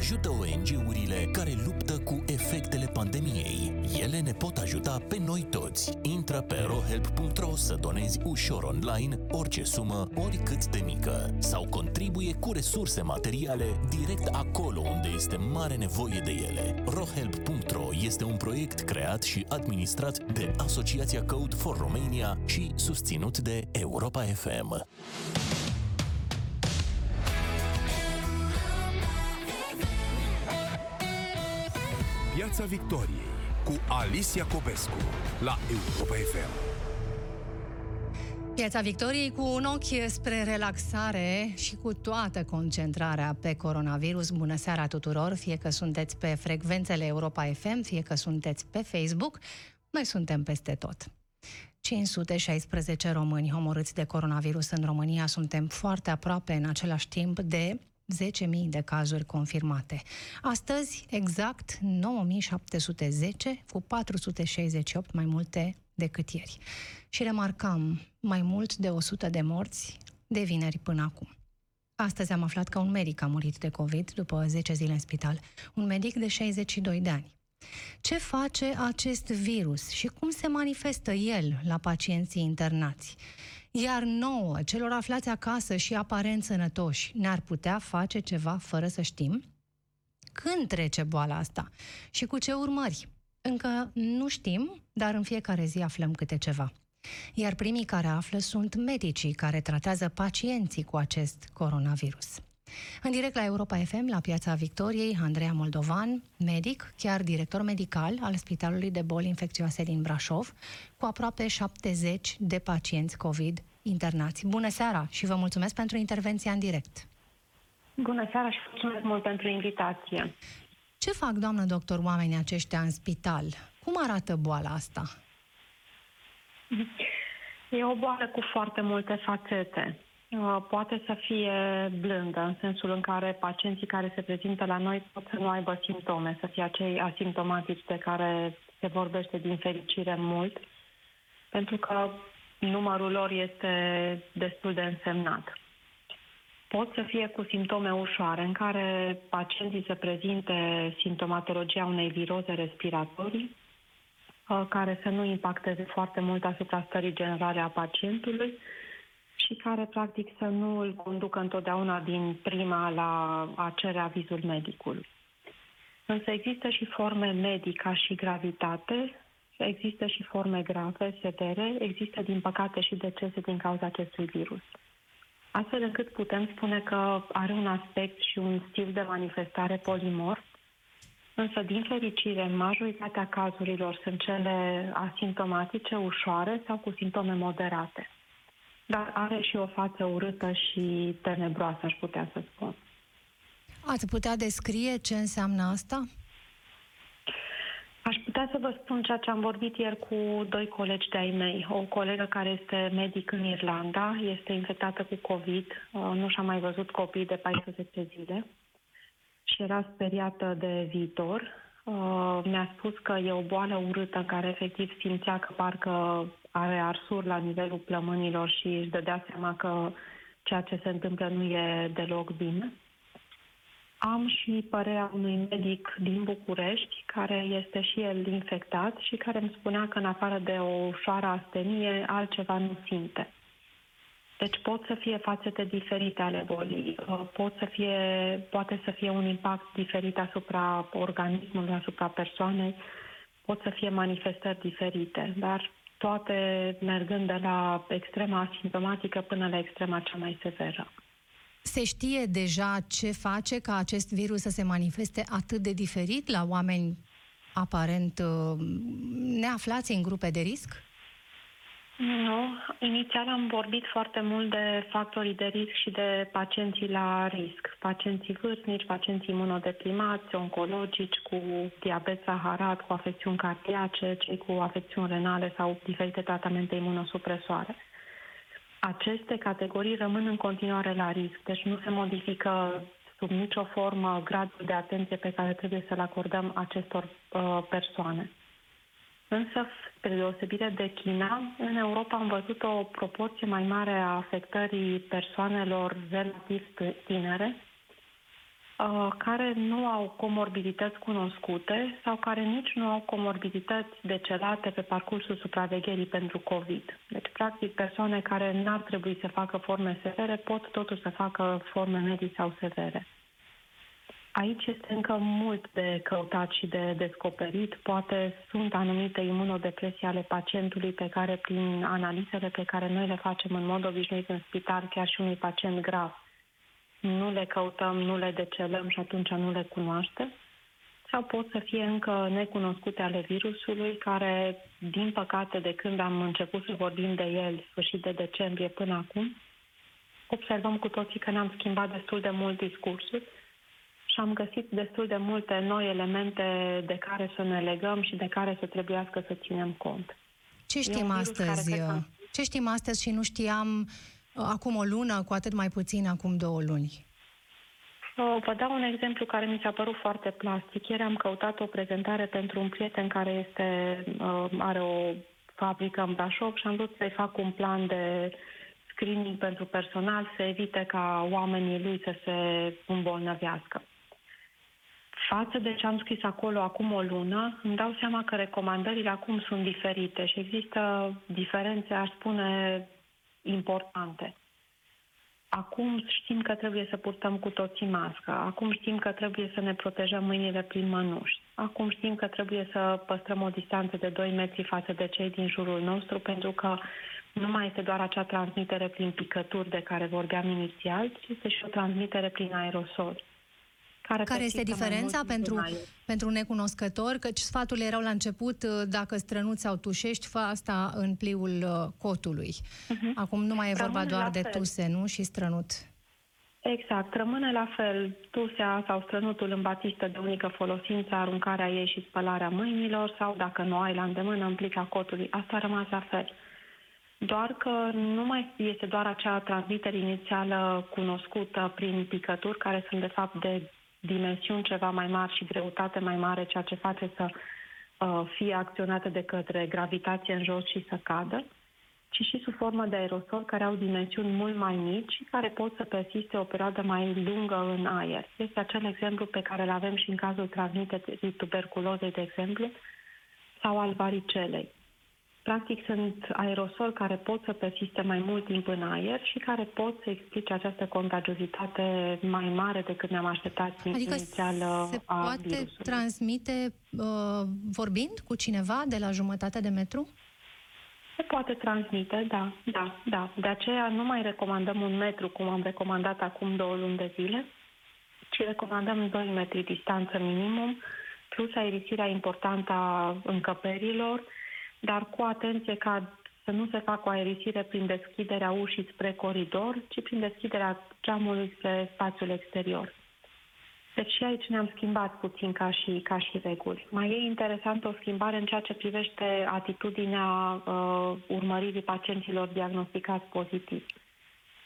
ajută ONG-urile care luptă cu efectele pandemiei. Ele ne pot ajuta pe noi toți. Intră pe rohelp.ro să donezi ușor online orice sumă, oricât de mică, sau contribuie cu resurse materiale direct acolo unde este mare nevoie de ele. rohelp.ro este un proiect creat și administrat de Asociația Code for Romania și susținut de Europa FM. Piața Victoriei cu Alicia Copescu la Europa FM. Piața Victoriei cu un ochi spre relaxare și cu toată concentrarea pe coronavirus. Bună seara tuturor, fie că sunteți pe frecvențele Europa FM, fie că sunteți pe Facebook, noi suntem peste tot. 516 români omorâți de coronavirus în România, suntem foarte aproape în același timp de 10.000 de cazuri confirmate. Astăzi, exact 9.710 cu 468 mai multe decât ieri. Și remarcam mai mult de 100 de morți de vineri până acum. Astăzi am aflat că un medic a murit de COVID după 10 zile în spital. Un medic de 62 de ani. Ce face acest virus și cum se manifestă el la pacienții internați? Iar nouă, celor aflați acasă și aparent sănătoși, ne-ar putea face ceva fără să știm? Când trece boala asta? Și cu ce urmări? Încă nu știm, dar în fiecare zi aflăm câte ceva. Iar primii care află sunt medicii care tratează pacienții cu acest coronavirus. În direct la Europa FM, la Piața Victoriei, Andreea Moldovan, medic, chiar director medical al Spitalului de Boli Infecțioase din Brașov, cu aproape 70 de pacienți COVID internați. Bună seara și vă mulțumesc pentru intervenția în direct. Bună seara și mulțumesc mult pentru invitație. Ce fac, doamnă doctor, oamenii aceștia în spital? Cum arată boala asta? E o boală cu foarte multe fațete. Uh, poate să fie blândă, în sensul în care pacienții care se prezintă la noi pot să nu aibă simptome, să fie acei asimptomatici de care se vorbește din fericire mult, pentru că numărul lor este destul de însemnat. Pot să fie cu simptome ușoare, în care pacienții se prezinte simptomatologia unei viroze respiratorii, uh, care să nu impacteze foarte mult asupra stării generale a pacientului și care, practic, să nu îl conducă întotdeauna din prima la a cere avizul medicului. Însă există și forme medica și gravitate, există și forme grave, severe, există, din păcate, și decese din cauza acestui virus astfel încât putem spune că are un aspect și un stil de manifestare polimorf, însă, din fericire, majoritatea cazurilor sunt cele asimptomatice, ușoare sau cu simptome moderate. Dar are și o față urâtă și tenebroasă, aș putea să spun. Ați putea descrie ce înseamnă asta? Aș putea să vă spun ceea ce am vorbit ieri cu doi colegi de-ai mei. O colegă care este medic în Irlanda, este infectată cu COVID, uh, nu și-a mai văzut copii de 14 zile și era speriată de viitor. Uh, mi-a spus că e o boală urâtă în care efectiv simțea că parcă are arsuri la nivelul plămânilor și își dădea seama că ceea ce se întâmplă nu e deloc bine. Am și părerea unui medic din București, care este și el infectat și care îmi spunea că în afară de o ușoară astenie, altceva nu simte. Deci pot să fie fațete diferite ale bolii, uh, pot să fie, poate să fie un impact diferit asupra organismului, asupra persoanei, pot să fie manifestări diferite, dar toate mergând de la extrema asimptomatică până la extrema cea mai severă. Se știe deja ce face ca acest virus să se manifeste atât de diferit la oameni aparent uh, neaflați în grupe de risc? Nu. Inițial am vorbit foarte mult de factorii de risc și de pacienții la risc. Pacienții vârstnici, pacienții imunodeprimați, oncologici, cu diabet saharat, cu afecțiuni cardiace, cei cu afecțiuni renale sau diferite tratamente imunosupresoare aceste categorii rămân în continuare la risc, deci nu se modifică sub nicio formă gradul de atenție pe care trebuie să-l acordăm acestor uh, persoane. Însă, spre deosebire de China, în Europa am văzut o proporție mai mare a afectării persoanelor relativ tinere, uh, care nu au comorbidități cunoscute sau care nici nu au comorbidități decelate pe parcursul supravegherii pentru COVID. Deci, practic, persoane care n-ar trebui să facă forme severe pot totuși să facă forme medii sau severe. Aici este încă mult de căutat și de descoperit. Poate sunt anumite imunodepresii ale pacientului pe care, prin analizele pe care noi le facem în mod obișnuit în spital, chiar și unui pacient grav, nu le căutăm, nu le decelăm și atunci nu le cunoaște. Sau pot să fie încă necunoscute ale virusului, care, din păcate, de când am început să vorbim de el, sfârșit de decembrie până acum, observăm cu toții că ne-am schimbat destul de mult discursul și am găsit destul de multe noi elemente de care să ne legăm și de care să trebuiască să ținem cont. Ce știm astăzi? Că... Ce știm astăzi și nu știam uh, acum o lună, cu atât mai puțin acum două luni? Vă dau un exemplu care mi s-a părut foarte plastic. Ieri am căutat o prezentare pentru un prieten care este, uh, are o fabrică în Brașov și am vrut să-i fac un plan de screening pentru personal, să evite ca oamenii lui să se îmbolnăvească. Față de ce am scris acolo acum o lună, îmi dau seama că recomandările acum sunt diferite și există diferențe, aș spune, importante. Acum știm că trebuie să purtăm cu toții mască. Acum știm că trebuie să ne protejăm mâinile prin mănuși. Acum știm că trebuie să păstrăm o distanță de 2 metri față de cei din jurul nostru, pentru că nu mai este doar acea transmitere prin picături de care vorbeam inițial, ci este și o transmitere prin aerosol. Care, care este diferența pentru, pentru necunoscători? Căci sfaturile erau la început, uh, dacă strănuți sau tușești, fă asta în pliul uh, cotului. Uh-huh. Acum nu mai e vorba Rămâne doar de fel. tuse, nu? Și strănut. Exact. Rămâne la fel tusea sau strănutul în batistă de unică folosință, aruncarea ei și spălarea mâinilor sau, dacă nu ai la îndemână, în plica cotului. Asta a rămas la fel. Doar că nu mai este doar acea transmitere inițială cunoscută prin picături, care sunt de fapt de dimensiuni ceva mai mari și greutate mai mare, ceea ce face să uh, fie acționată de către gravitație în jos și să cadă, ci și sub formă de aerosol care au dimensiuni mult mai mici și care pot să persiste o perioadă mai lungă în aer. Este acel exemplu pe care îl avem și în cazul transmiterii tuberculozei, de exemplu, sau al varicelei. Practic sunt aerosol care pot să persiste mai mult timp în aer și care pot să explice această contagiozitate mai mare decât ne-am așteptat adică inițial se a poate virusului. transmite uh, vorbind cu cineva de la jumătate de metru? Se poate transmite, da, da, da. De aceea nu mai recomandăm un metru, cum am recomandat acum două luni de zile, ci recomandăm 2 metri distanță minimum, plus aerisirea importantă a încăperilor, dar cu atenție ca să nu se facă o aerisire prin deschiderea ușii spre coridor, ci prin deschiderea geamului spre spațiul exterior. Deci și aici ne-am schimbat puțin ca și, ca și reguli. Mai e interesantă o schimbare în ceea ce privește atitudinea uh, urmăririi pacienților diagnosticați pozitiv.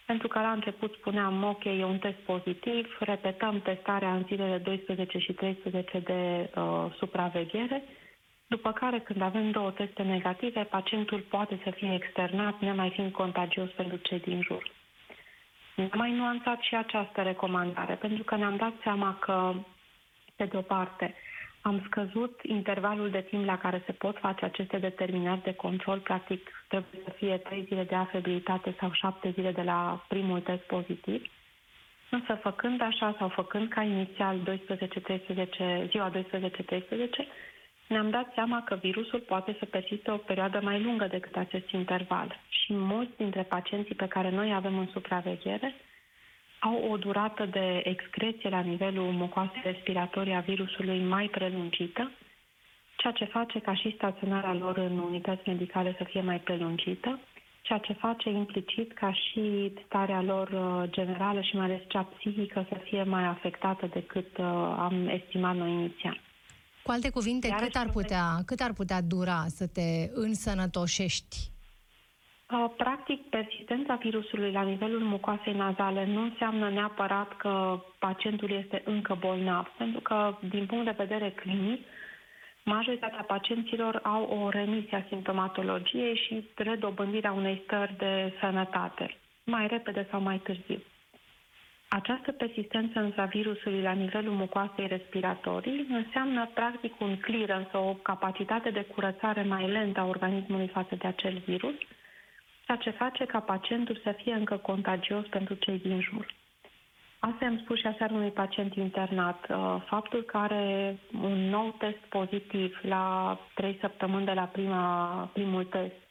Pentru că la început spuneam, ok, e un test pozitiv, repetăm testarea în zilele 12 și 13 de uh, supraveghere, după care, când avem două teste negative, pacientul poate să fie externat, nemai fiind contagios pentru cei din jur. Am mai nuanțat și această recomandare, pentru că ne-am dat seama că, pe de o parte, am scăzut intervalul de timp la care se pot face aceste determinări de control. Practic, trebuie să fie 3 zile de afebilitate sau 7 zile de la primul test pozitiv. Însă, făcând așa sau făcând ca inițial 12-13, ziua 12-13, ne-am dat seama că virusul poate să persiste o perioadă mai lungă decât acest interval și mulți dintre pacienții pe care noi avem în supraveghere au o durată de excreție la nivelul mucoasei respiratorii a virusului mai prelungită, ceea ce face ca și staționarea lor în unități medicale să fie mai prelungită, ceea ce face implicit ca și starea lor uh, generală și mai ales cea psihică să fie mai afectată decât uh, am estimat noi inițial. Cu alte cuvinte, cât ar, putea, cât ar putea dura să te însănătoșești? Practic, persistența virusului la nivelul mucoasei nazale nu înseamnă neapărat că pacientul este încă bolnav, pentru că, din punct de vedere clinic, majoritatea pacienților au o remisie a simptomatologiei și redobândirea unei stări de sănătate, mai repede sau mai târziu. Această persistență a virusului la nivelul mucoasei respiratorii înseamnă practic un clearance, o capacitate de curățare mai lentă a organismului față de acel virus, ceea ce face ca pacientul să fie încă contagios pentru cei din jur. Asta am spus și aseară unui pacient internat. Uh, faptul că are un nou test pozitiv la trei săptămâni de la prima, primul test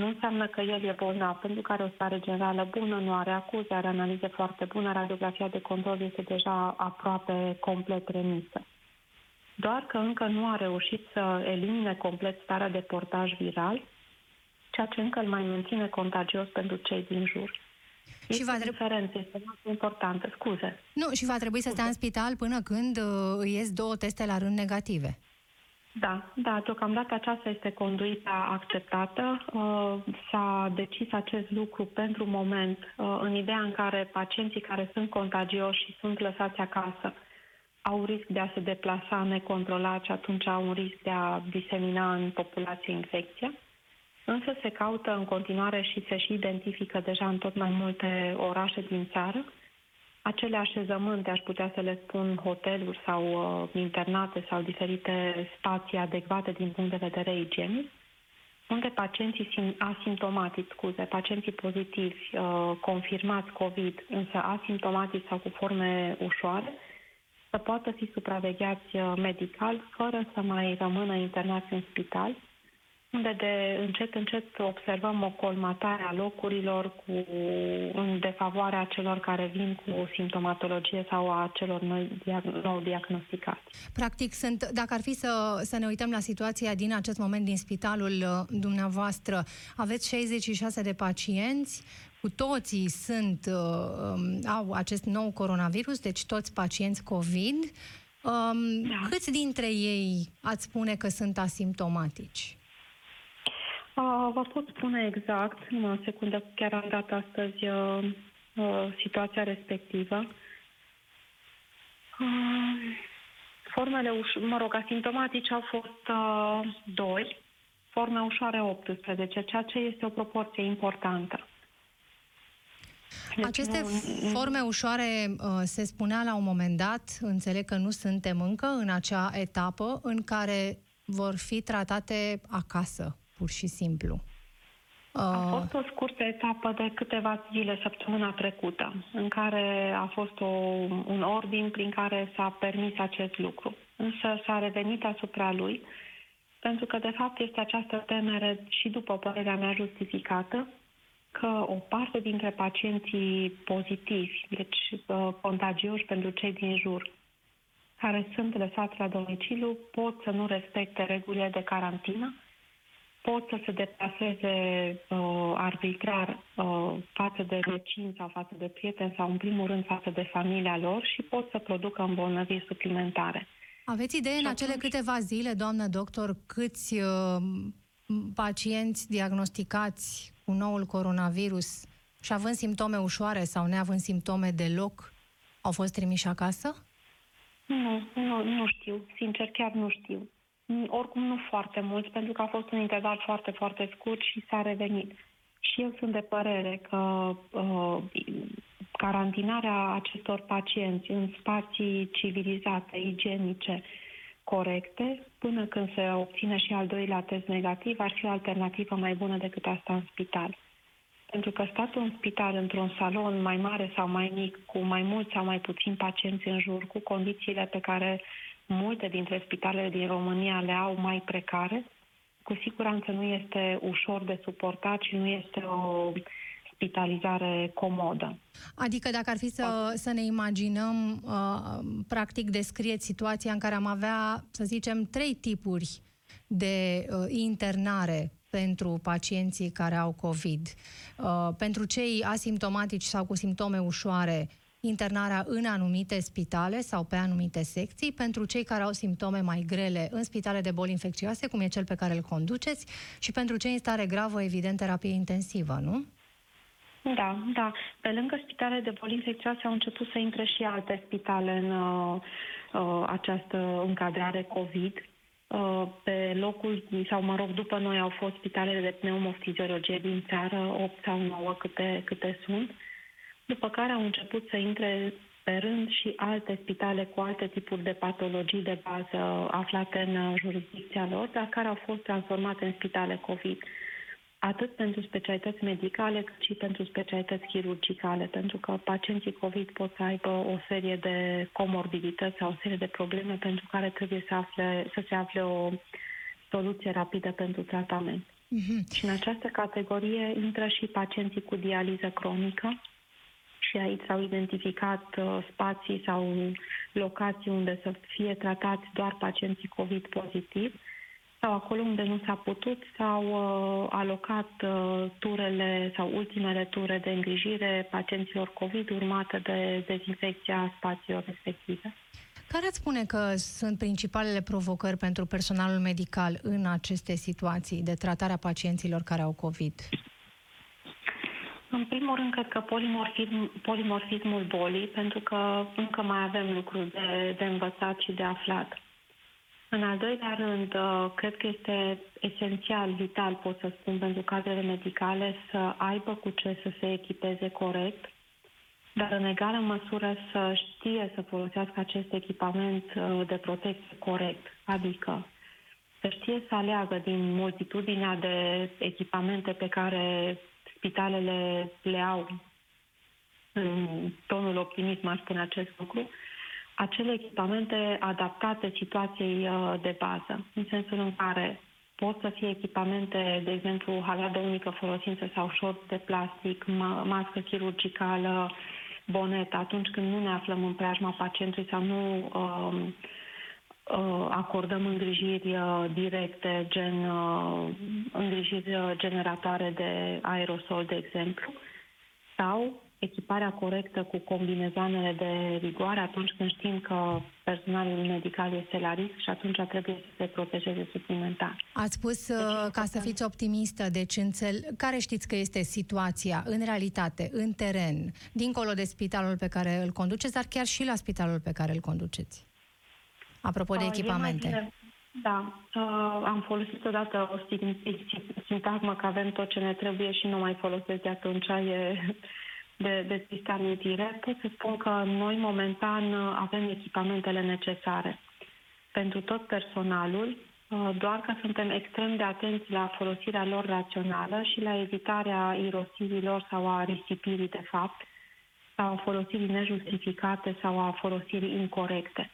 nu înseamnă că el e bolnav, pentru că are o stare generală bună, nu are acuze, are analize foarte bună, radiografia de control este deja aproape complet remisă. Doar că încă nu a reușit să elimine complet starea de portaj viral, ceea ce încă îl mai menține contagios pentru cei din jur. Este și va trebui... diferență, este foarte importantă, scuze. Nu, și va trebui scuze. să stea în spital până când uh, ies două teste la rând negative. Da, da, deocamdată aceasta este conduita acceptată. Uh, s-a decis acest lucru pentru moment uh, în ideea în care pacienții care sunt contagioși și sunt lăsați acasă au risc de a se deplasa necontrolat și atunci au un risc de a disemina în populație infecția. Însă se caută în continuare și se și identifică deja în tot mai multe orașe din țară acele așezământe, aș putea să le spun hoteluri sau uh, internate sau diferite spații adecvate din punct de vedere igienic, unde pacienții asimptomatici, scuze, pacienții pozitivi, uh, confirmați COVID, însă asimptomatici sau cu forme ușoare, să poată fi supravegheați uh, medical fără să mai rămână internați în spital unde de încet, încet observăm o colmatare a locurilor cu, în defavoarea celor care vin cu simptomatologie sau a celor noi, nou diagnosticați. Practic, sunt, dacă ar fi să, să ne uităm la situația din acest moment din spitalul uh, dumneavoastră, aveți 66 de pacienți, cu toții sunt, uh, um, au acest nou coronavirus, deci toți pacienți COVID. Um, da. Câți dintre ei ați spune că sunt asimptomatici? Vă pot spune exact, în o secundă, chiar am dat astăzi uh, uh, situația respectivă. Uh, formele, uș- mă rog, asimptomatice au fost uh, 2, forme ușoare 18, ceea ce este o proporție importantă. Deci Aceste forme ușoare uh, se spunea la un moment dat, înțeleg că nu suntem încă în acea etapă în care vor fi tratate acasă, pur și simplu. A uh, fost o scurtă etapă de câteva zile săptămâna trecută, în care a fost o, un ordin prin care s-a permis acest lucru. Însă s-a revenit asupra lui, pentru că, de fapt, este această temere și după părerea mea justificată, că o parte dintre pacienții pozitivi, deci uh, contagioși pentru cei din jur, care sunt lăsați la domiciliu, pot să nu respecte regulile de carantină pot să se deplaseze uh, arbitrar uh, față de vecini sau față de prieteni sau, în primul rând, față de familia lor și pot să producă îmbolnăviri suplimentare. Aveți idee în acele câteva zile, doamnă doctor, câți uh, pacienți diagnosticați cu noul coronavirus și având simptome ușoare sau neavând simptome deloc, au fost trimiși acasă? Nu, nu, nu știu. Sincer, chiar nu știu. Mm, oricum nu foarte mulți, pentru că a fost un interval foarte, foarte scurt și s-a revenit. Și eu sunt de părere că uh, carantinarea acestor pacienți în spații civilizate, igienice, corecte, până când se obține și al doilea test negativ, ar fi o alternativă mai bună decât asta în spital. Pentru că statul în spital, într-un salon mai mare sau mai mic, cu mai mulți sau mai puțini pacienți în jur, cu condițiile pe care multe dintre spitalele din România le au mai precare, cu siguranță nu este ușor de suportat și nu este o spitalizare comodă. Adică dacă ar fi să, să ne imaginăm, uh, practic descrieți situația în care am avea, să zicem, trei tipuri de uh, internare pentru pacienții care au COVID. Uh, pentru cei asimptomatici sau cu simptome ușoare, internarea în anumite spitale sau pe anumite secții, pentru cei care au simptome mai grele în spitale de boli infecțioase, cum e cel pe care îl conduceți, și pentru cei în stare gravă, evident, terapie intensivă, nu? Da, da. Pe lângă spitale de boli infecțioase au început să intre și alte spitale în uh, uh, această încadrare COVID. Uh, pe locul, sau mă rog, după noi au fost spitalele de pneumofiziologie din țară, 8 sau 9 câte, câte sunt. Uh, după care au început să intre pe rând și alte spitale cu alte tipuri de patologii de bază aflate în jurisdicția lor, dar care au fost transformate în spitale COVID atât pentru specialități medicale, cât și pentru specialități chirurgicale, pentru că pacienții COVID pot să aibă o serie de comorbidități sau o serie de probleme pentru care trebuie să, afle, să se afle o soluție rapidă pentru tratament. Mm-hmm. Și în această categorie intră și pacienții cu dializă cronică și aici s-au identificat uh, spații sau locații unde să fie tratați doar pacienții COVID pozitiv sau acolo unde nu s-a putut, s-au uh, alocat uh, turele sau ultimele ture de îngrijire pacienților COVID urmate de dezinfecția spațiilor respective. Care ați spune că sunt principalele provocări pentru personalul medical în aceste situații de tratare a pacienților care au COVID? În primul rând, cred că polimorfism, polimorfismul bolii, pentru că încă mai avem lucruri de, de învățat și de aflat. În al doilea rând, uh, cred că este esențial, vital, pot să spun, pentru cadrele medicale să aibă cu ce să se echipeze corect, dar în egală măsură să știe să folosească acest echipament uh, de protecție corect, adică să știe să aleagă din multitudinea de echipamente pe care spitalele le au în tonul optimism, aș spune acest lucru, acele echipamente adaptate situației uh, de bază, în sensul în care pot să fie echipamente, de exemplu, halat de unică folosință sau șort de plastic, mască chirurgicală, bonet, atunci când nu ne aflăm în preajma pacientului sau nu uh, uh, acordăm îngrijiri uh, directe, gen uh, îngrijiri generatoare de aerosol, de exemplu, sau echiparea corectă cu combinezanele de rigoare atunci când știm că personalul medical este la risc și atunci trebuie să se protejeze suplimentar. Ați spus deci, uh, ca să fiți optimistă, deci înțel... care știți că este situația în realitate, în teren, dincolo de spitalul pe care îl conduceți, dar chiar și la spitalul pe care îl conduceți? Apropo de uh, echipamente. Da, uh, am folosit odată o sintagmă că avem tot ce ne trebuie și nu mai folosesc de atunci. E de, de tristă amintire, pot să spun că noi momentan avem echipamentele necesare pentru tot personalul, uh, doar că suntem extrem de atenți la folosirea lor rațională și la evitarea irosirilor sau a risipirii de fapt, sau a folosirii nejustificate sau a folosirii incorrecte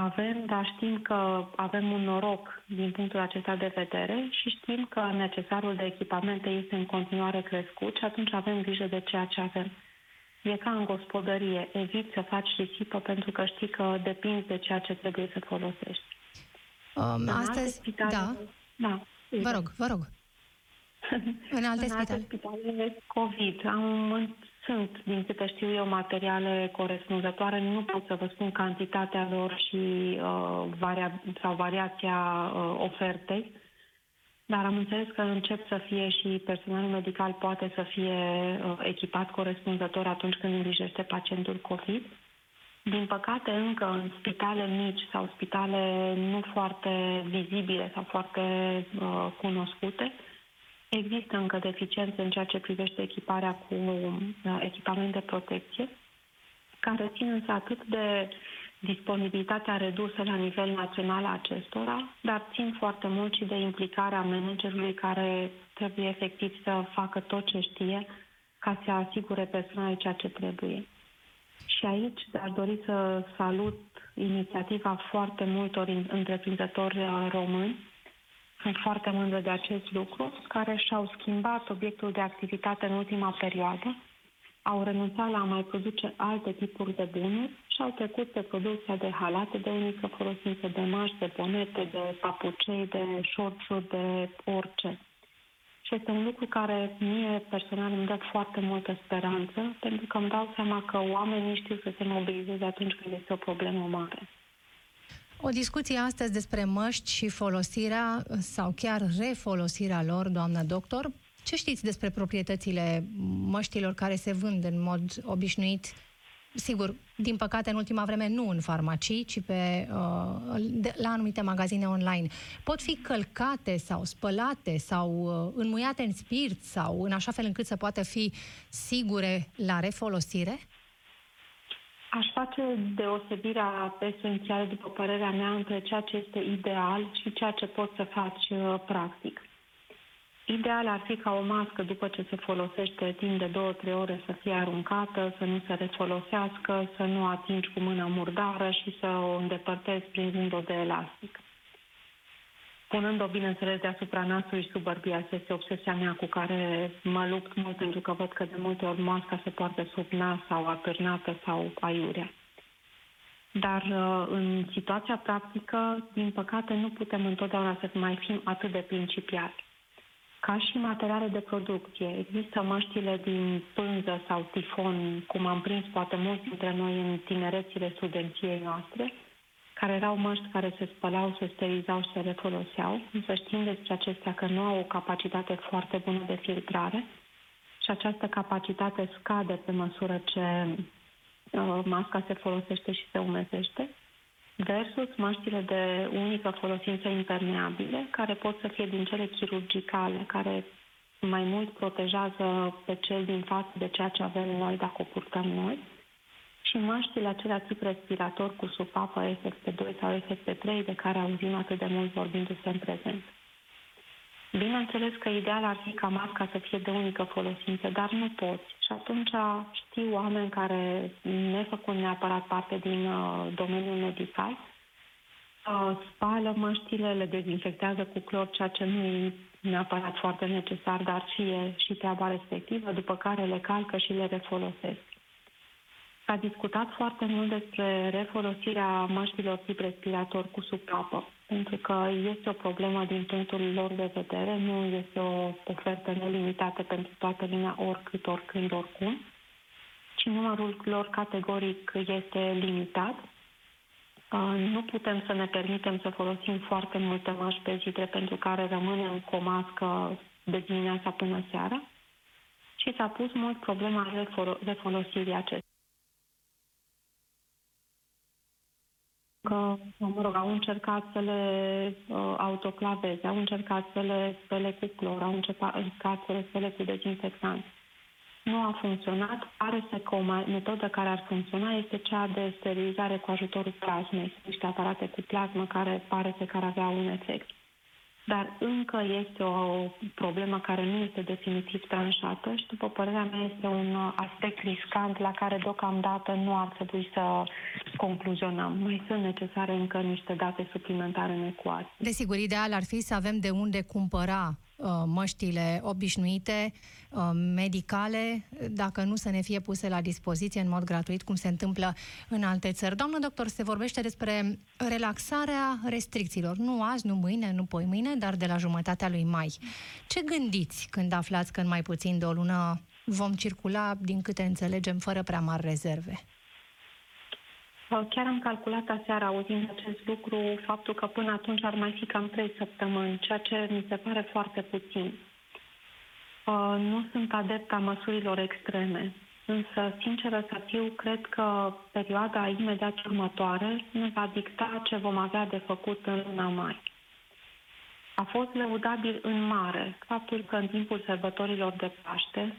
avem, dar știm că avem un noroc din punctul acesta de vedere și știm că necesarul de echipamente este în continuare crescut și atunci avem grijă de ceea ce avem. E ca în gospodărie, evit să faci risipă pentru că știi că depinzi de ceea ce trebuie să folosești. Um, astăzi, spitale, da. da. Vă rog, vă rog. în alte în spitale? Alte spitale COVID. Am sunt, din câte știu eu, materiale corespunzătoare. Nu pot să vă spun cantitatea lor și uh, varia- sau variația uh, ofertei, dar am înțeles că încep să fie și personalul medical poate să fie uh, echipat corespunzător atunci când îngrijește pacientul COVID. Din păcate, încă în spitale mici sau spitale nu foarte vizibile sau foarte uh, cunoscute, Există încă deficiențe în ceea ce privește echiparea cu uh, echipament de protecție, care țin însă atât de disponibilitatea redusă la nivel național a acestora, dar țin foarte mult și de implicarea managerului care trebuie efectiv să facă tot ce știe ca să asigure personalul ceea ce trebuie. Și aici aș dori să salut inițiativa foarte multor întreprinzători uh, români sunt foarte mândră de acest lucru, care și-au schimbat obiectul de activitate în ultima perioadă, au renunțat la a mai produce alte tipuri de bunuri și au trecut pe producția de halate de unică folosință, de măști, de bonete, de papucei, de șorțuri, de orice. Și este un lucru care mie personal îmi dă foarte multă speranță, pentru că îmi dau seama că oamenii știu să se mobilizeze atunci când este o problemă mare. O discuție astăzi despre măști și folosirea sau chiar refolosirea lor, doamnă doctor. Ce știți despre proprietățile măștilor care se vând în mod obișnuit sigur, din păcate, în ultima vreme, nu în farmacii, ci pe, uh, de, la anumite magazine online, pot fi călcate sau spălate sau uh, înmuiate în spirit sau în așa fel încât să poată fi sigure la refolosire? Aș face deosebirea esențială, după părerea mea, între ceea ce este ideal și ceea ce poți să faci uh, practic. Ideal ar fi ca o mască, după ce se folosește timp de 2-3 ore, să fie aruncată, să nu se refolosească, să nu atingi cu mâna murdară și să o îndepărtezi prin o de elastic. Punând-o, bineînțeles, deasupra nasului și sub bărbia, este obsesia mea cu care mă lupt mult, pentru că văd că de multe ori masca se poartă sub nas sau atârnată sau aiurea. Dar uh, în situația practică, din păcate, nu putem întotdeauna să mai fim atât de principiali. Ca și materiale de producție, există măștile din pânză sau tifon, cum am prins poate mulți dintre noi în tinerețile studenției noastre, care erau măști care se spălau, se sterilizau și se refoloseau. Însă știm despre acestea că nu au o capacitate foarte bună de filtrare și această capacitate scade pe măsură ce uh, masca se folosește și se umezește versus măștile de unică folosință impermeabile, care pot să fie din cele chirurgicale, care mai mult protejează pe cel din față de ceea ce avem noi dacă o purtăm noi, și măștile acelea tip respirator cu supapă FFP2 sau FFP3 de care auzim atât de mult vorbindu-se în prezent. Bineînțeles că ideal ar fi ca masca să fie de unică folosință, dar nu poți. Și atunci știu oameni care, nefăcând neapărat parte din uh, domeniul medical, uh, spală măștile, le dezinfectează cu clor, ceea ce nu e neapărat foarte necesar, dar fie și treaba respectivă, după care le calcă și le refolosesc. S-a discutat foarte mult despre refolosirea măștilor tip respirator cu supapă, pentru că este o problemă din punctul lor de vedere, nu este o ofertă nelimitată pentru toată lumea, oricât, oricând, oricum, ci numărul lor categoric este limitat. Nu putem să ne permitem să folosim foarte multe măști pe zi, pentru care rămânem cu o mască de dimineața până seara și s-a pus mult problema refolosirii acestea. Că, mă rog, au încercat să le uh, autoclaveze, au încercat să le spele cu clor, au încercat să le spele cu dezinfectant. Nu a funcționat. Pare să că o metodă care ar funcționa este cea de sterilizare cu ajutorul plasmei. Sunt niște aparate cu plasmă care pare să care avea un efect dar încă este o problemă care nu este definitiv tranșată și, după părerea mea, este un aspect riscant la care deocamdată nu ar trebui să concluzionăm. Mai sunt necesare încă niște date suplimentare în ecuație. Desigur, ideal ar fi să avem de unde cumpăra Uh, măștile obișnuite, uh, medicale, dacă nu să ne fie puse la dispoziție în mod gratuit, cum se întâmplă în alte țări. Doamnă doctor, se vorbește despre relaxarea restricțiilor. Nu azi, nu mâine, nu poi mâine, dar de la jumătatea lui mai. Ce gândiți când aflați că în mai puțin de o lună vom circula, din câte înțelegem, fără prea mari rezerve? Chiar am calculat aseară, auzind acest lucru, faptul că până atunci ar mai fi cam trei săptămâni, ceea ce mi se pare foarte puțin. Uh, nu sunt adept a măsurilor extreme, însă, sinceră să fiu, cred că perioada imediat următoare ne va dicta ce vom avea de făcut în luna mai. A fost lăudabil în mare faptul că în timpul sărbătorilor de Paște,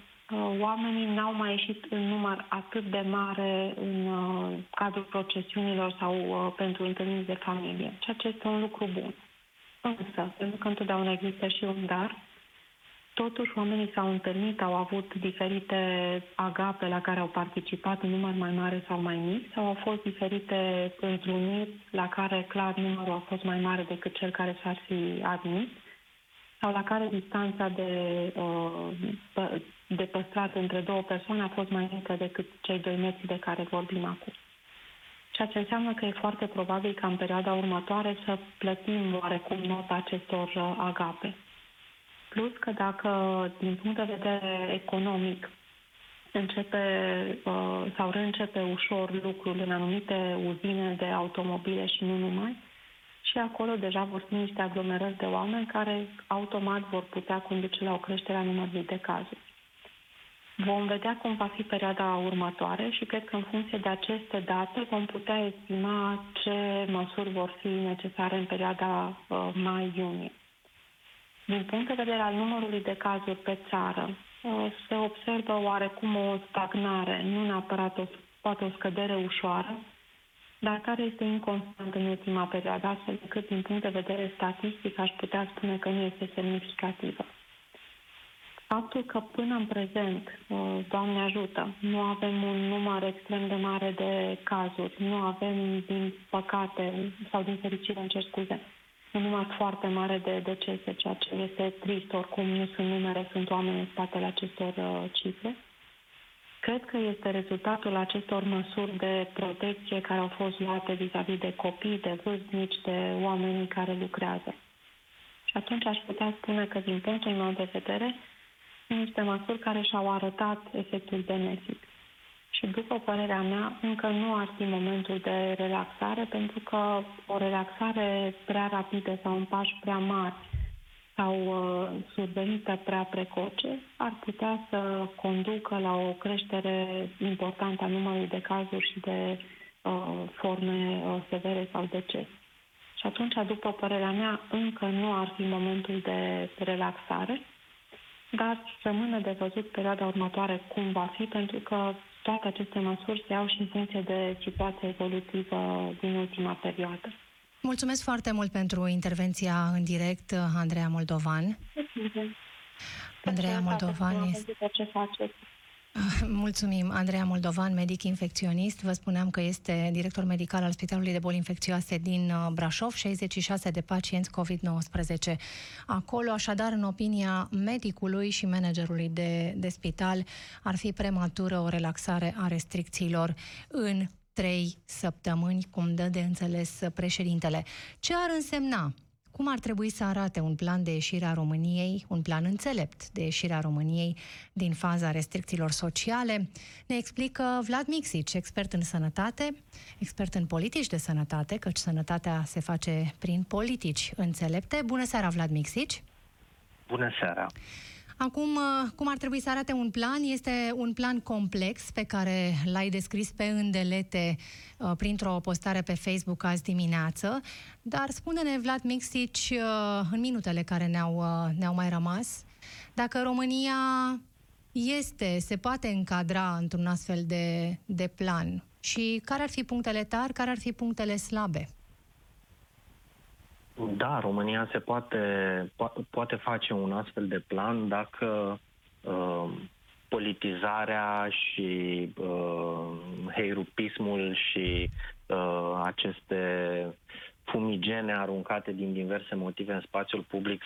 oamenii n-au mai ieșit în număr atât de mare în uh, cadrul procesiunilor sau uh, pentru întâlniri de familie, ceea ce este un lucru bun. Însă, pentru că întotdeauna există și un dar, totuși oamenii s-au întâlnit, au avut diferite agape la care au participat în număr mai mare sau mai mic, sau au fost diferite întruniri la care clar numărul a fost mai mare decât cel care s-ar fi admis sau la care distanța de, uh, de păstrat între două persoane a fost mai mică decât cei doi metri de care vorbim acum. Ceea ce înseamnă că e foarte probabil ca în perioada următoare să plătim oarecum nota acestor uh, agape. Plus că dacă, din punct de vedere economic, începe uh, sau reîncepe ușor lucrul în anumite uzine de automobile și nu numai, și acolo deja vor fi niște aglomerări de oameni care automat vor putea conduce la o creștere a numărului de cazuri. Vom vedea cum va fi perioada următoare și cred că în funcție de aceste date vom putea estima ce măsuri vor fi necesare în perioada uh, mai-iunie. Din punct de vedere al numărului de cazuri pe țară, uh, se observă oarecum o stagnare, nu neapărat o, poate o scădere ușoară, dar care este inconstant în ultima perioadă, astfel încât din punct de vedere statistic aș putea spune că nu este semnificativă. Faptul că până în prezent, uh, Doamne ajută, nu avem un număr extrem de mare de cazuri, nu avem, din păcate, sau din fericire, încerc scuze, un număr foarte mare de decese, ceea ce este trist, oricum nu sunt numere, sunt oameni în spatele acestor uh, cifre. Cred că este rezultatul acestor măsuri de protecție care au fost luate vis-a-vis de copii, de vârstnici, de oamenii care lucrează. Și atunci aș putea spune că, din punctul meu de vedere, sunt niște măsuri care și-au arătat efectul benefic. Și după părerea mea, încă nu ar fi momentul de relaxare, pentru că o relaxare prea rapidă sau un pași prea mari sau uh, survenită prea precoce ar putea să conducă la o creștere importantă a numărului de cazuri și de uh, forme uh, severe sau deces. Și atunci, după părerea mea, încă nu ar fi momentul de relaxare, dar rămâne de văzut perioada următoare cum va fi, pentru că toate aceste măsuri se iau și în funcție de situația evolutivă din ultima perioadă. Mulțumesc foarte mult pentru intervenția în direct, Andreea Moldovan. Andreea Moldovan este... Ce faceți? Mulțumim. Andreea Moldovan, medic infecționist. Vă spuneam că este director medical al Spitalului de Boli Infecțioase din uh, Brașov, 66 de pacienți COVID-19 acolo. Așadar, în opinia medicului și managerului de, de spital, ar fi prematură o relaxare a restricțiilor în trei săptămâni, cum dă de înțeles președintele. Ce ar însemna cum ar trebui să arate un plan de ieșire a României, un plan înțelept de ieșire a României din faza restricțiilor sociale, ne explică Vlad Mixic, expert în sănătate, expert în politici de sănătate, căci sănătatea se face prin politici înțelepte. Bună seara, Vlad Mixic! Bună seara! Acum, uh, cum ar trebui să arate un plan? Este un plan complex pe care l-ai descris pe îndelete uh, printr-o postare pe Facebook azi dimineață, dar spune-ne, Vlad Mixic, uh, în minutele care ne-au, ne-au mai rămas, dacă România este, se poate încadra într-un astfel de, de plan și care ar fi punctele tari, care ar fi punctele slabe? Da, România se poate, po- poate face un astfel de plan dacă uh, politizarea și uh, heirupismul și uh, aceste fumigene aruncate din diverse motive în spațiul public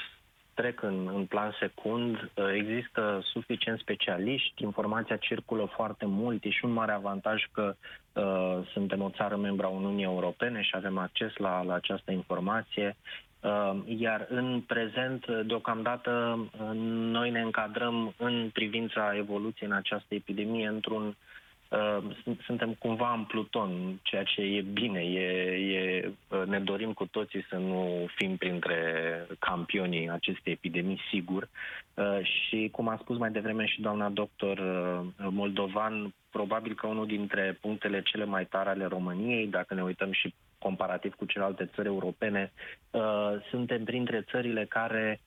trec în, în plan secund. Uh, există suficient specialiști, informația circulă foarte mult, e și un mare avantaj că uh, suntem o țară membra Uniunii Europene și avem acces la, la această informație. Uh, iar în prezent, deocamdată, uh, noi ne încadrăm în privința evoluției în această epidemie într-un uh, Uh, suntem cumva în pluton, ceea ce e bine. E, e, uh, ne dorim cu toții să nu fim printre campionii acestei epidemii, sigur. Uh, și cum a spus mai devreme și doamna doctor Moldovan, probabil că unul dintre punctele cele mai tare ale României, dacă ne uităm și comparativ cu celelalte țări europene, suntem printre țările care,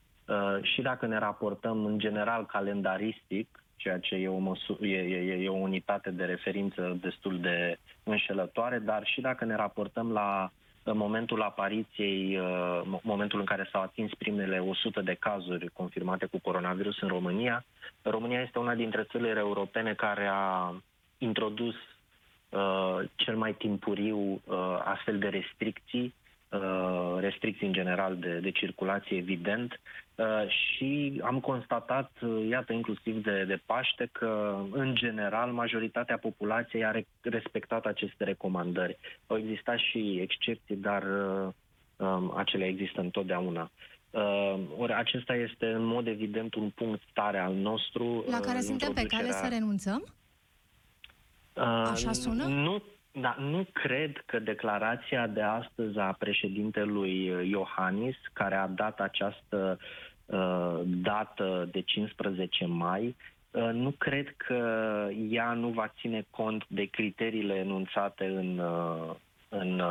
și dacă ne raportăm în general calendaristic, ceea ce e o, măsu- e, e, e o unitate de referință destul de înșelătoare, dar și dacă ne raportăm la momentul apariției, uh, momentul în care s-au atins primele 100 de cazuri confirmate cu coronavirus în România, România este una dintre țările europene care a introdus uh, cel mai timpuriu uh, astfel de restricții Uh, restricții în general de, de circulație, evident, uh, și am constatat, uh, iată, inclusiv de, de Paște, că, în general, majoritatea populației a respectat aceste recomandări. Au existat și excepții, dar um, acelea există întotdeauna. Uh, ori acesta este în mod evident un punct tare al nostru. La care uh, suntem pe cale să renunțăm? Uh, Așa sună? Nu da, nu cred că declarația de astăzi a președintelui Iohannis, care a dat această uh, dată de 15 mai, Uh, nu cred că ea nu va ține cont de criteriile enunțate în, uh, în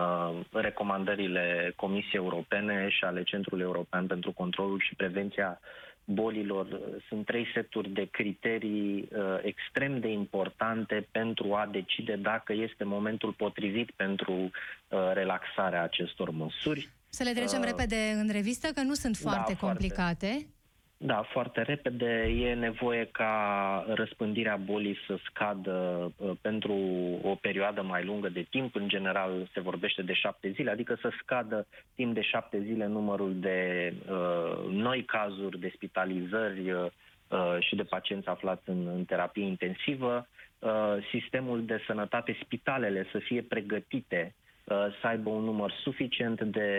recomandările Comisiei Europene și ale Centrului European pentru Controlul și Prevenția bolilor. Sunt trei seturi de criterii extrem de importante pentru a decide dacă este momentul potrivit pentru relaxarea acestor măsuri. Să le trecem uh, repede în revistă, că nu sunt foarte da, complicate. Foarte. Da, foarte repede. E nevoie ca răspândirea bolii să scadă uh, pentru o perioadă mai lungă de timp. În general se vorbește de șapte zile, adică să scadă timp de șapte zile numărul de uh, noi cazuri de spitalizări uh, și de pacienți aflați în, în terapie intensivă. Uh, sistemul de sănătate, spitalele să fie pregătite Uh, să aibă un număr suficient de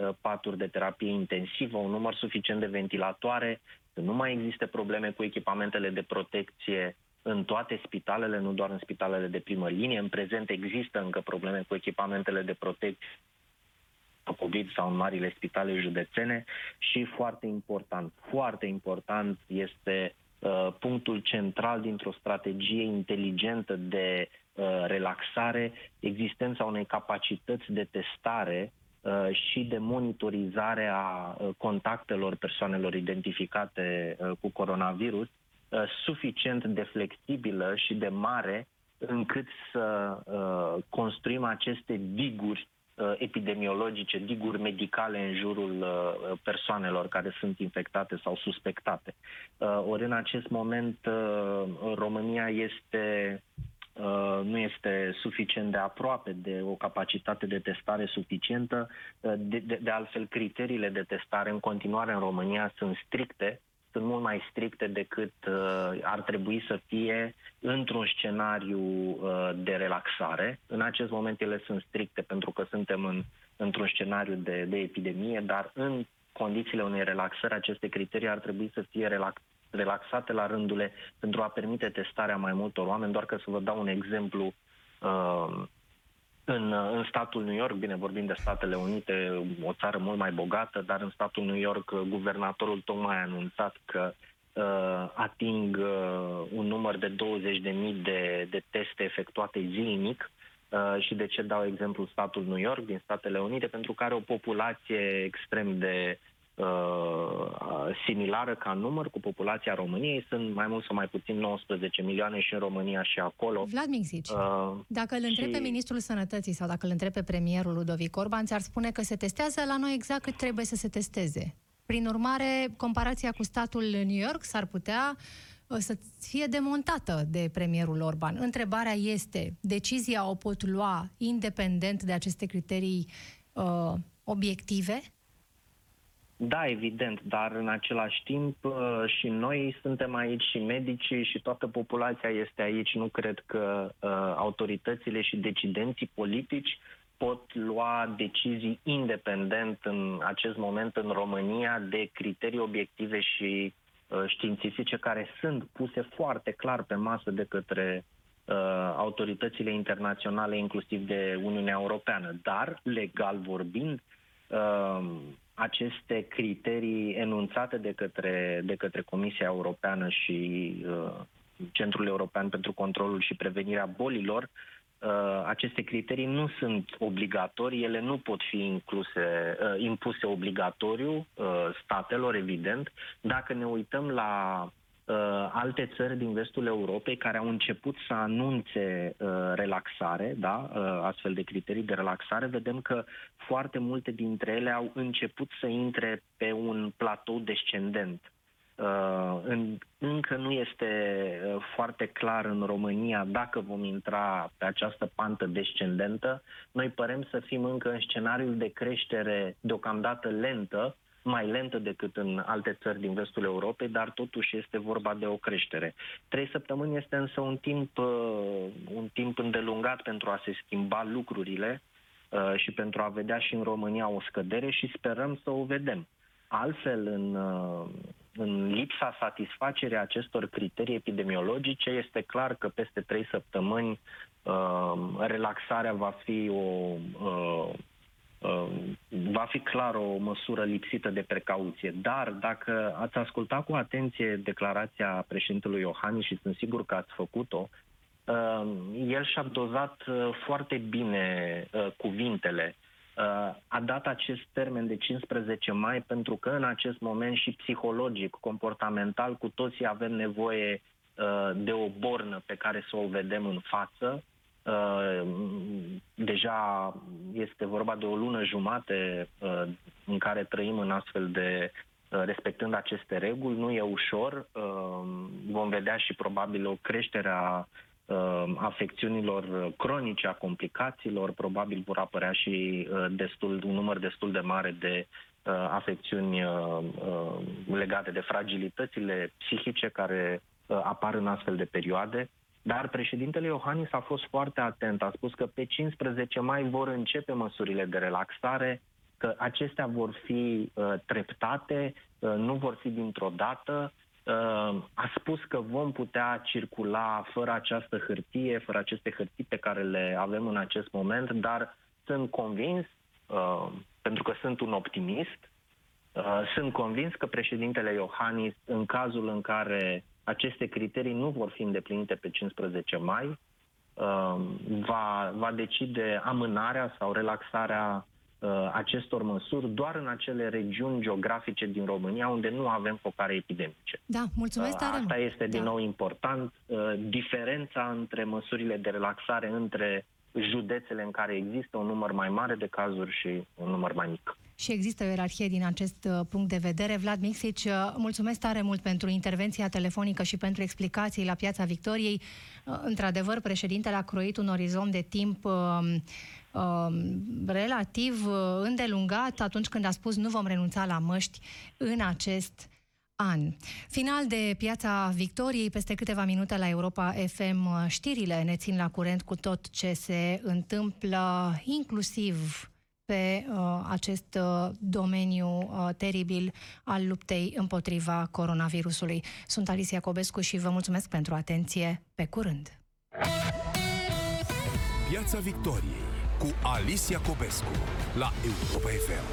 uh, paturi de terapie intensivă, un număr suficient de ventilatoare, să nu mai existe probleme cu echipamentele de protecție în toate spitalele, nu doar în spitalele de primă linie. În prezent există încă probleme cu echipamentele de protecție COVID sau în marile spitale județene și foarte important, foarte important este uh, punctul central dintr-o strategie inteligentă de Uh, relaxare, existența unei capacități de testare uh, și de monitorizare a uh, contactelor persoanelor identificate cu coronavirus suficient de flexibilă și de mare încât să construim aceste diguri epidemiologice, diguri medicale în jurul persoanelor care sunt infectate sau suspectate. Ori în acest moment România este Uh, nu este suficient de aproape de o capacitate de testare suficientă. Uh, de, de, de altfel, criteriile de testare în continuare în România sunt stricte, sunt mult mai stricte decât uh, ar trebui să fie într-un scenariu uh, de relaxare. În acest moment ele sunt stricte pentru că suntem în, într-un scenariu de, de epidemie, dar în condițiile unei relaxări aceste criterii ar trebui să fie relax, relaxate la rândule pentru a permite testarea mai multor oameni, doar că să vă dau un exemplu uh, în, în statul New York, bine vorbim de Statele Unite, o țară mult mai bogată, dar în statul New York guvernatorul tocmai a anunțat că uh, ating uh, un număr de 20.000 de, de teste efectuate zilnic uh, și de ce dau exemplu statul New York din Statele Unite, pentru că are o populație extrem de uh, similară ca număr cu populația României. Sunt mai mult sau mai puțin 19 milioane și în România și acolo. Vlad Minxici, uh, dacă îl întrebe și... Ministrul Sănătății sau dacă îl întrebe premierul Ludovic Orban, ți-ar spune că se testează la noi exact cât trebuie să se testeze. Prin urmare, comparația cu statul New York s-ar putea uh, să fie demontată de premierul Orban. Întrebarea este, decizia o pot lua independent de aceste criterii uh, obiective? Da, evident, dar în același timp uh, și noi suntem aici și medicii și toată populația este aici. Nu cred că uh, autoritățile și decidenții politici pot lua decizii independent în acest moment în România de criterii obiective și uh, științifice care sunt puse foarte clar pe masă de către uh, autoritățile internaționale, inclusiv de Uniunea Europeană. Dar, legal vorbind, uh, aceste criterii enunțate de către, de către Comisia Europeană și uh, Centrul European pentru Controlul și Prevenirea Bolilor, uh, aceste criterii nu sunt obligatorii, ele nu pot fi incluse, uh, impuse obligatoriu uh, statelor, evident. Dacă ne uităm la uh, alte țări din vestul Europei care au început să anunțe uh, relaxare, da, uh, astfel de criterii de relaxare, vedem că foarte multe dintre ele au început să intre pe un platou descendent. Uh, în, încă nu este uh, foarte clar în România dacă vom intra pe această pantă descendentă. Noi părem să fim încă în scenariul de creștere deocamdată lentă, mai lentă decât în alte țări din vestul Europei, dar totuși este vorba de o creștere. Trei săptămâni este însă un timp, uh, un timp îndelungat pentru a se schimba lucrurile uh, și pentru a vedea și în România o scădere și sperăm să o vedem. Altfel, în, uh, în lipsa satisfacerii acestor criterii epidemiologice, este clar că peste trei săptămâni relaxarea va fi o uh, va fi clar o măsură lipsită de precauție. Dar dacă ați ascultat cu atenție declarația președintelui Iohannis și sunt sigur că ați făcut-o, uh, el și-a dozat uh, foarte bine uh, cuvintele. Uh, a dat acest termen de 15 mai pentru că în acest moment și psihologic, comportamental, cu toții avem nevoie uh, de o bornă pe care să o vedem în față. Uh, deja este vorba de o lună jumate în care trăim în astfel de respectând aceste reguli. Nu e ușor. Vom vedea și probabil o creștere a uh, afecțiunilor cronice, a complicațiilor, probabil vor apărea și uh, destul, un număr destul de mare de uh, afecțiuni uh, uh, legate de fragilitățile psihice care uh, apar în astfel de perioade. Dar președintele Iohannis a fost foarte atent, a spus că pe 15 mai vor începe măsurile de relaxare, că acestea vor fi uh, treptate, uh, nu vor fi dintr-o dată, a spus că vom putea circula fără această hârtie, fără aceste hârtii pe care le avem în acest moment, dar sunt convins, uh, pentru că sunt un optimist, uh, sunt convins că președintele Iohannis, în cazul în care aceste criterii nu vor fi îndeplinite pe 15 mai, uh, va, va decide amânarea sau relaxarea uh, acestor măsuri doar în acele regiuni geografice din România unde nu avem focare epidemice. Da, mulțumesc uh, tare Asta este din da. nou important. Uh, diferența între măsurile de relaxare între județele în care există un număr mai mare de cazuri și un număr mai mic. Și există o ierarhie din acest uh, punct de vedere. Vlad Mixici, uh, mulțumesc tare mult pentru intervenția telefonică și pentru explicații la Piața Victoriei. Uh, într-adevăr, președintele a croit un orizont de timp uh, Um, relativ uh, îndelungat atunci când a spus nu vom renunța la măști în acest an. Final de Piața Victoriei, peste câteva minute la Europa FM, uh, știrile ne țin la curent cu tot ce se întâmplă, inclusiv pe uh, acest uh, domeniu uh, teribil al luptei împotriva coronavirusului. Sunt Alicia Cobescu și vă mulțumesc pentru atenție. Pe curând! Piața Victoriei cu Alicia Cobescu la Europa FM.